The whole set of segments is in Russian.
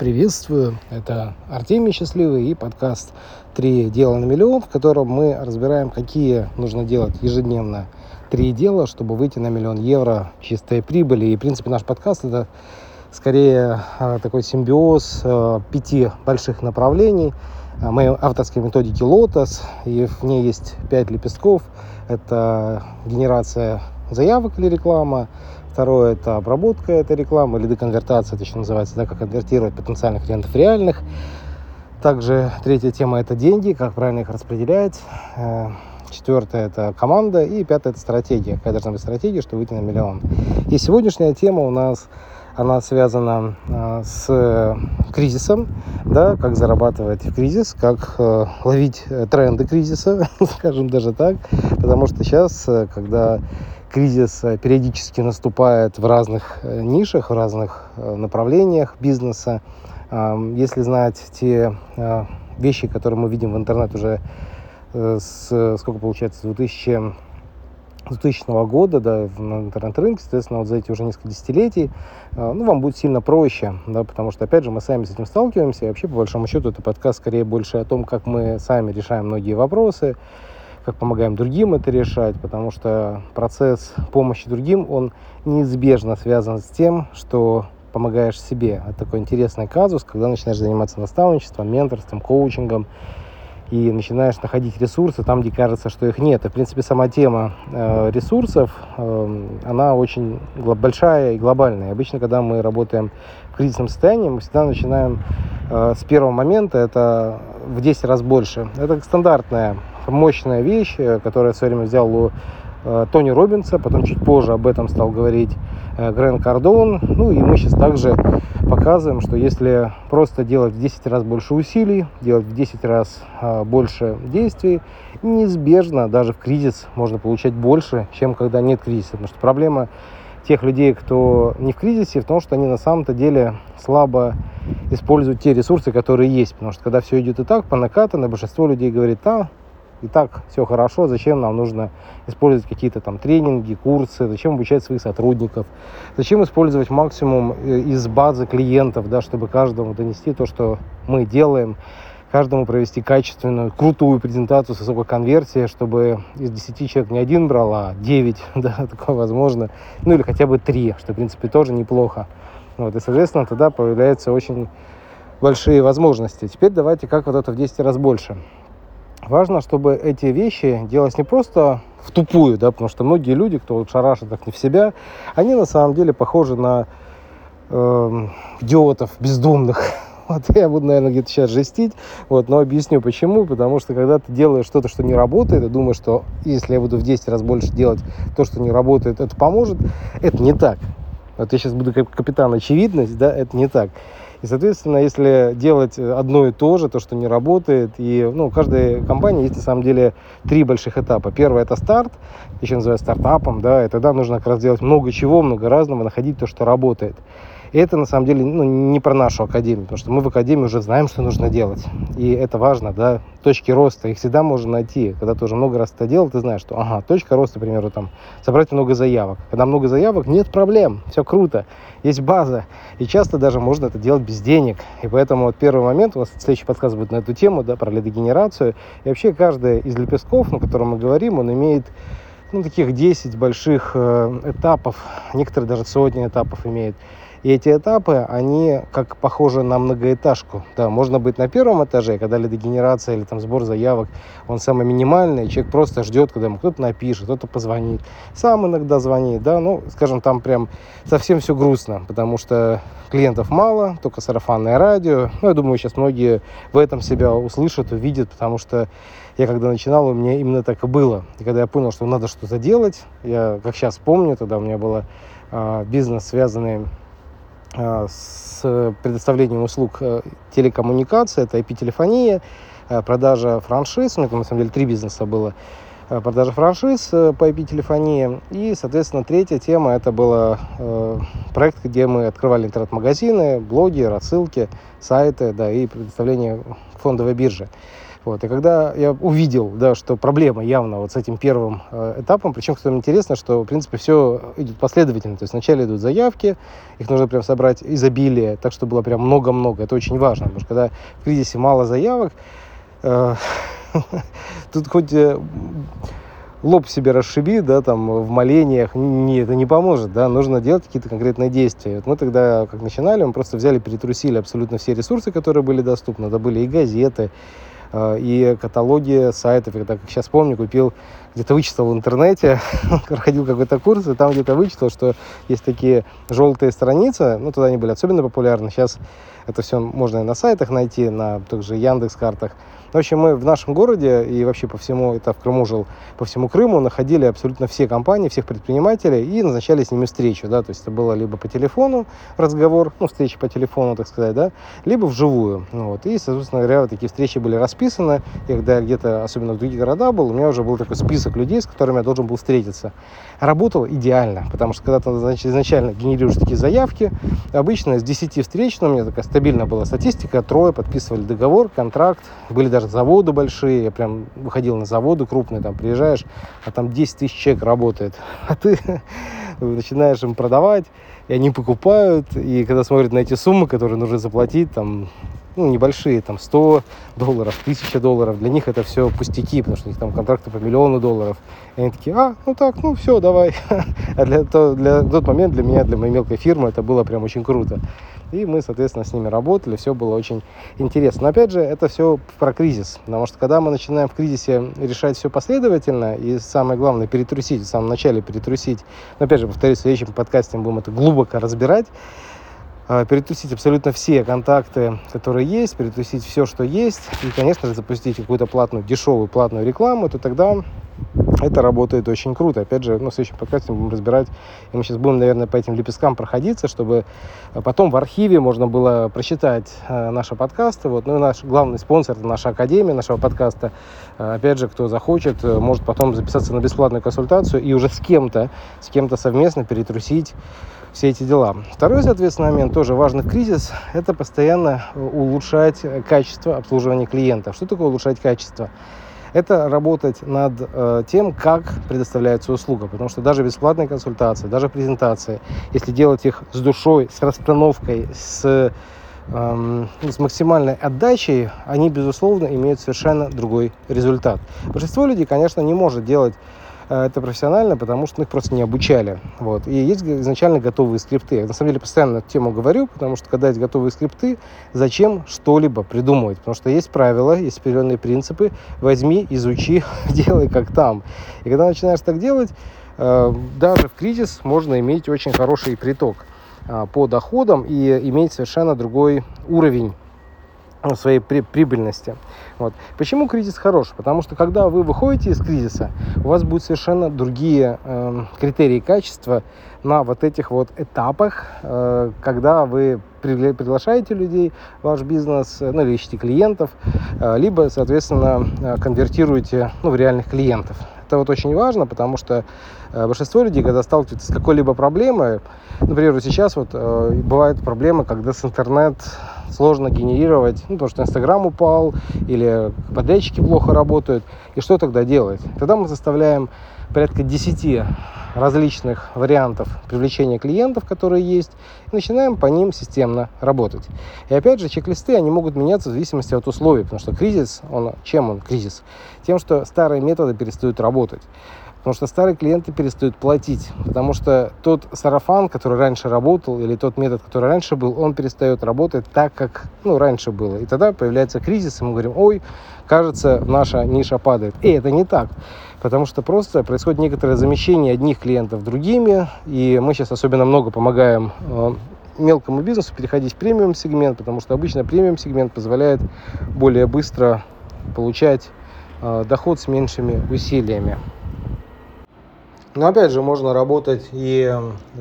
Приветствую, это Артемий Счастливый и подкаст «Три дела на миллион», в котором мы разбираем, какие нужно делать ежедневно три дела, чтобы выйти на миллион евро чистой прибыли. И, в принципе, наш подкаст – это скорее а, такой симбиоз а, пяти больших направлений а, моей авторской методики «Лотос», и в ней есть пять лепестков. Это генерация заявок или реклама, Второе – это обработка этой рекламы или деконвертация, это еще называется, да, как конвертировать потенциальных клиентов в реальных. Также третья тема – это деньги, как правильно их распределять. Э, Четвертое – это команда. И пятое – это стратегия. Какая должна быть стратегия, чтобы выйти на миллион. И сегодняшняя тема у нас она связана э, с кризисом, да, как зарабатывать в кризис, как э, ловить тренды кризиса, скажем даже так, потому что сейчас, когда кризис э, периодически наступает в разных э, нишах, в разных э, направлениях бизнеса. Если знать те вещи, которые мы видим в интернет уже с, сколько получается, 2000 2000 года, да, на интернет-рынке, соответственно, вот за эти уже несколько десятилетий, ну, вам будет сильно проще, да, потому что, опять же, мы сами с этим сталкиваемся, и вообще, по большому счету, это подкаст скорее больше о том, как мы сами решаем многие вопросы, как помогаем другим это решать, потому что процесс помощи другим, он неизбежно связан с тем, что помогаешь себе. Это такой интересный казус, когда начинаешь заниматься наставничеством, менторством, коучингом, и начинаешь находить ресурсы там, где кажется, что их нет. И, в принципе, сама тема э, ресурсов, э, она очень большая и глобальная. Обычно, когда мы работаем в кризисном состоянии, мы всегда начинаем э, с первого момента, это в 10 раз больше. Это стандартная мощная вещь, э, которую я в свое время взял у э, Тони Робинса, потом чуть позже об этом стал говорить э, Грен Кардон. Ну и мы сейчас также показываем, что если просто делать в 10 раз больше усилий, делать в 10 раз больше действий, неизбежно даже в кризис можно получать больше, чем когда нет кризиса. Потому что проблема тех людей, кто не в кризисе, в том, что они на самом-то деле слабо используют те ресурсы, которые есть. Потому что когда все идет и так, по накатанной, большинство людей говорит, а, и так все хорошо, зачем нам нужно использовать какие-то там тренинги, курсы, зачем обучать своих сотрудников, зачем использовать максимум э, из базы клиентов, да, чтобы каждому донести то, что мы делаем, каждому провести качественную, крутую презентацию с высокой конверсией, чтобы из 10 человек не один брал, а 9, да, такое возможно, ну или хотя бы 3, что, в принципе, тоже неплохо. Вот, и, соответственно, тогда появляются очень большие возможности. Теперь давайте как вот это в 10 раз больше. Важно, чтобы эти вещи делать не просто в тупую, да, потому что многие люди, кто шарашит так не в себя, они на самом деле похожи на э, идиотов бездумных. Вот я буду, наверное, где-то сейчас жестить, вот, но объясню почему. Потому что когда ты делаешь что-то, что не работает, и думаешь, что если я буду в 10 раз больше делать то, что не работает, это поможет, это не так. Вот я сейчас буду как капитан очевидность, да, это не так. И, соответственно, если делать одно и то же, то, что не работает, и ну, у каждой компании есть на самом деле три больших этапа. Первый – это старт, еще называют стартапом, да, и тогда нужно как раз делать много чего, много разного, находить то, что работает. И это на самом деле ну, не про нашу академию, потому что мы в академии уже знаем, что нужно делать. И это важно, да, точки роста, их всегда можно найти. Когда ты уже много раз это делал, ты знаешь, что, ага, точка роста, к примеру, там, собрать много заявок. Когда много заявок, нет проблем, все круто, есть база. И часто даже можно это делать без денег. И поэтому вот первый момент, у нас следующий подкаст будет на эту тему, да, про лидогенерацию. И вообще каждый из лепестков, на котором мы говорим, он имеет ну, таких 10 больших э, этапов, некоторые даже сотни этапов имеют. И эти этапы, они как похожи на многоэтажку. Да, можно быть на первом этаже, когда лидогенерация или там сбор заявок, он самый минимальный, человек просто ждет, когда ему кто-то напишет, кто-то позвонит. Сам иногда звонит, да, ну, скажем, там прям совсем все грустно, потому что клиентов мало, только сарафанное радио. Ну, я думаю, сейчас многие в этом себя услышат, увидят, потому что я когда начинал, у меня именно так и было. И когда я понял, что надо что-то делать, я, как сейчас помню, тогда у меня был э, бизнес, связанный с предоставлением услуг э, телекоммуникации, это IP-телефония, э, продажа франшиз, у меня там на самом деле три бизнеса было, продажа франшиз по IP-телефонии. И, соответственно, третья тема, это был проект, где мы открывали интернет-магазины, блоги, рассылки, сайты, да, и предоставление фондовой биржи. Вот. И когда я увидел, да, что проблема явно вот с этим первым э, этапом, причем, что интересно, что, в принципе, все идет последовательно. То есть вначале идут заявки, их нужно прям собрать изобилие, так, что было прям много-много. Это очень важно, потому что когда в кризисе мало заявок, э, тут хоть... Э, лоб себе расшиби, да, там, в молениях, не, это не поможет, да, нужно делать какие-то конкретные действия. Вот мы тогда, как начинали, мы просто взяли, перетрусили абсолютно все ресурсы, которые были доступны, это были и газеты, и каталоги сайтов. Я так сейчас помню, купил, где-то вычитал в интернете, проходил какой-то курс, и там где-то вычитал, что есть такие желтые страницы, ну, тогда они были особенно популярны, сейчас это все можно и на сайтах найти, на также Яндекс картах. В общем, мы в нашем городе и вообще по всему, это в Крыму жил, по всему Крыму находили абсолютно все компании, всех предпринимателей и назначали с ними встречу, да, то есть это было либо по телефону разговор, ну, встреча по телефону, так сказать, да, либо вживую, ну, вот, и, соответственно говоря, вот такие встречи были расписаны, и когда я где-то, особенно в других городах был, у меня уже был такой список людей, с которыми я должен был встретиться. Работал идеально, потому что когда ты значит, изначально генерируешь такие заявки, обычно из 10 встреч, ну, у меня такая стабильная была статистика, трое подписывали договор, контракт, были даже заводы большие, я прям выходил на заводы крупные, там приезжаешь, а там 10 тысяч человек работает, а ты начинаешь им продавать, и они покупают, и когда смотрят на эти суммы, которые нужно заплатить, там, ну, небольшие, там, 100 долларов, 1000 долларов, для них это все пустяки, потому что у них там контракты по миллиону долларов. И они такие, а, ну так, ну все, давай. А для, то, для, тот момент для меня, для моей мелкой фирмы, это было прям очень круто. И мы, соответственно, с ними работали, все было очень интересно. Но опять же, это все про кризис, потому что когда мы начинаем в кризисе решать все последовательно, и самое главное, перетрусить, в самом начале перетрусить, но опять же, повторюсь, в следующем подкасте мы будем это глубоко разбирать, а, перетрусить абсолютно все контакты, которые есть, перетрусить все, что есть, и, конечно же, запустить какую-то платную, дешевую платную рекламу, то тогда это работает очень круто. Опять же, ну, в следующем подкасте будем разбирать, и мы сейчас будем, наверное, по этим лепесткам проходиться, чтобы потом в архиве можно было прочитать э, наши подкасты. Вот. Ну и наш главный спонсор – это наша академия нашего подкаста. Опять же, кто захочет, э, может потом записаться на бесплатную консультацию и уже с кем-то, с кем-то совместно перетрусить все эти дела. Второй, соответственно, момент, тоже важный кризис, это постоянно улучшать качество обслуживания клиентов. Что такое улучшать качество? это работать над э, тем, как предоставляется услуга. Потому что даже бесплатные консультации, даже презентации, если делать их с душой, с расстановкой, с, э, с максимальной отдачей, они, безусловно, имеют совершенно другой результат. Большинство людей, конечно, не может делать это профессионально, потому что их просто не обучали. Вот. И есть изначально готовые скрипты. Я на самом деле постоянно эту тему говорю, потому что когда есть готовые скрипты, зачем что-либо придумывать? Потому что есть правила, есть определенные принципы. Возьми, изучи, делай как там. И когда начинаешь так делать, э, даже в кризис можно иметь очень хороший приток э, по доходам и иметь совершенно другой уровень своей при, прибыльности. Вот. Почему кризис хорош? Потому что когда вы выходите из кризиса, у вас будут совершенно другие э, критерии качества на вот этих вот этапах, э, когда вы приглашаете людей в ваш бизнес, э, ну или ищете клиентов, э, либо, соответственно, э, конвертируете ну, в реальных клиентов. Это вот очень важно, потому что э, большинство людей, когда сталкиваются с какой-либо проблемой, например, сейчас вот э, бывают проблемы, когда с интернет сложно генерировать, ну, потому что Инстаграм упал или подрядчики плохо работают. И что тогда делать? Тогда мы заставляем порядка 10 различных вариантов привлечения клиентов, которые есть, и начинаем по ним системно работать. И опять же, чек-листы, они могут меняться в зависимости от условий, потому что кризис, он, чем он кризис? Тем, что старые методы перестают работать. Потому что старые клиенты перестают платить. Потому что тот сарафан, который раньше работал, или тот метод, который раньше был, он перестает работать так, как ну, раньше было. И тогда появляется кризис, и мы говорим, ой, кажется, наша ниша падает. И это не так. Потому что просто происходит некоторое замещение одних клиентов другими. И мы сейчас особенно много помогаем э, мелкому бизнесу переходить в премиум сегмент, потому что обычно премиум сегмент позволяет более быстро получать э, доход с меньшими усилиями. Но опять же, можно работать и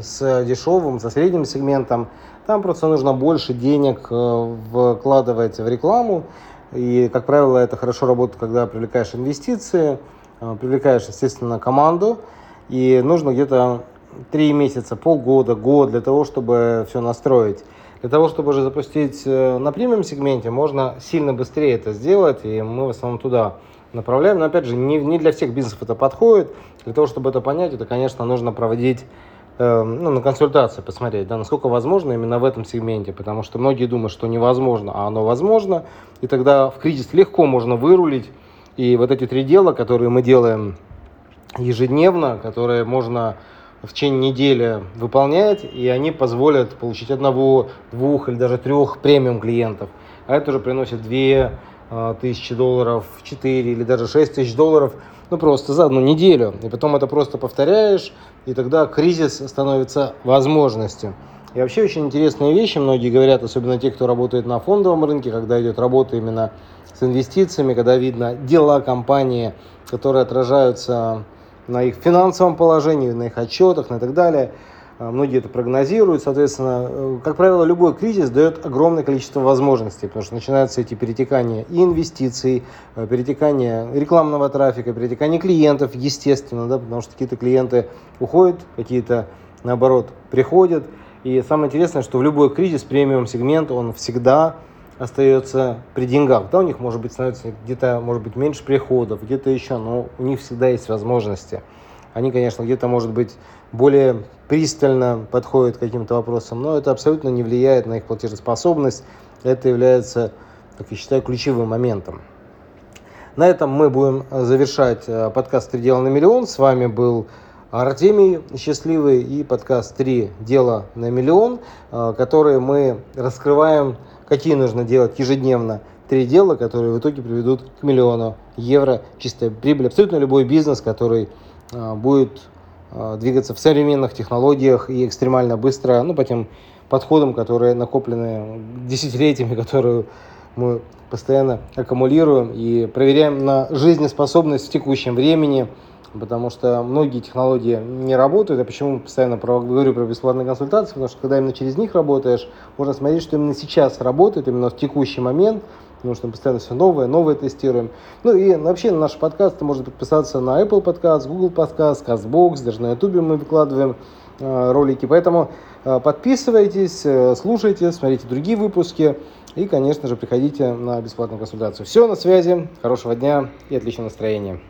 с дешевым, со средним сегментом. Там просто нужно больше денег э, вкладывать в рекламу. И, как правило, это хорошо работает, когда привлекаешь инвестиции, э, привлекаешь, естественно, команду. И нужно где-то 3 месяца, полгода, год для того, чтобы все настроить. Для того, чтобы уже запустить э, на премиум сегменте, можно сильно быстрее это сделать, и мы в основном туда направляем. Но опять же, не, не для всех бизнесов это подходит. Для того, чтобы это понять, это, конечно, нужно проводить э, ну, на консультации, посмотреть, да, насколько возможно именно в этом сегменте. Потому что многие думают, что невозможно, а оно возможно. И тогда в кризис легко можно вырулить. И вот эти три дела, которые мы делаем ежедневно, которые можно в течение недели выполнять, и они позволят получить одного, двух или даже трех премиум клиентов. А это уже приносит 2 а, тысячи долларов, 4 или даже 6 тысяч долларов, ну просто за одну неделю. И потом это просто повторяешь, и тогда кризис становится возможностью. И вообще очень интересные вещи, многие говорят, особенно те, кто работает на фондовом рынке, когда идет работа именно с инвестициями, когда видно дела компании, которые отражаются на их финансовом положении, на их отчетах, и так далее. А, многие это прогнозируют, соответственно, э, как правило, любой кризис дает огромное количество возможностей, потому что начинаются эти перетекания и инвестиций, э, перетекания рекламного трафика, перетекания клиентов, естественно, да, потому что какие-то клиенты уходят, какие-то, наоборот, приходят. И самое интересное, что в любой кризис премиум сегмент, он всегда остается при деньгах. Да, у них может быть становится где-то, может быть, меньше приходов, где-то еще, но у них всегда есть возможности. Они, конечно, где-то, может быть, более пристально подходят к каким-то вопросам, но это абсолютно не влияет на их платежеспособность. Это является, как я считаю, ключевым моментом. На этом мы будем завершать э, подкаст «Три дела на миллион». С вами был Артемий Счастливый и подкаст «Три дела на миллион», э, которые мы раскрываем какие нужно делать ежедневно три дела, которые в итоге приведут к миллиону евро чистой прибыли. Абсолютно любой бизнес, который будет двигаться в современных технологиях и экстремально быстро, ну, по тем подходам, которые накоплены десятилетиями, которые мы постоянно аккумулируем и проверяем на жизнеспособность в текущем времени – потому что многие технологии не работают. Я почему постоянно говорю про бесплатные консультации, потому что когда именно через них работаешь, можно смотреть, что именно сейчас работает, именно в текущий момент, потому что мы постоянно все новое, новое тестируем. Ну и вообще на наш подкаст можно подписаться на Apple Podcast, Google Podcast, CastBox, даже на YouTube мы выкладываем э, ролики. Поэтому э, подписывайтесь, э, слушайте, смотрите другие выпуски и, конечно же, приходите на бесплатную консультацию. Все, на связи, хорошего дня и отличного настроения.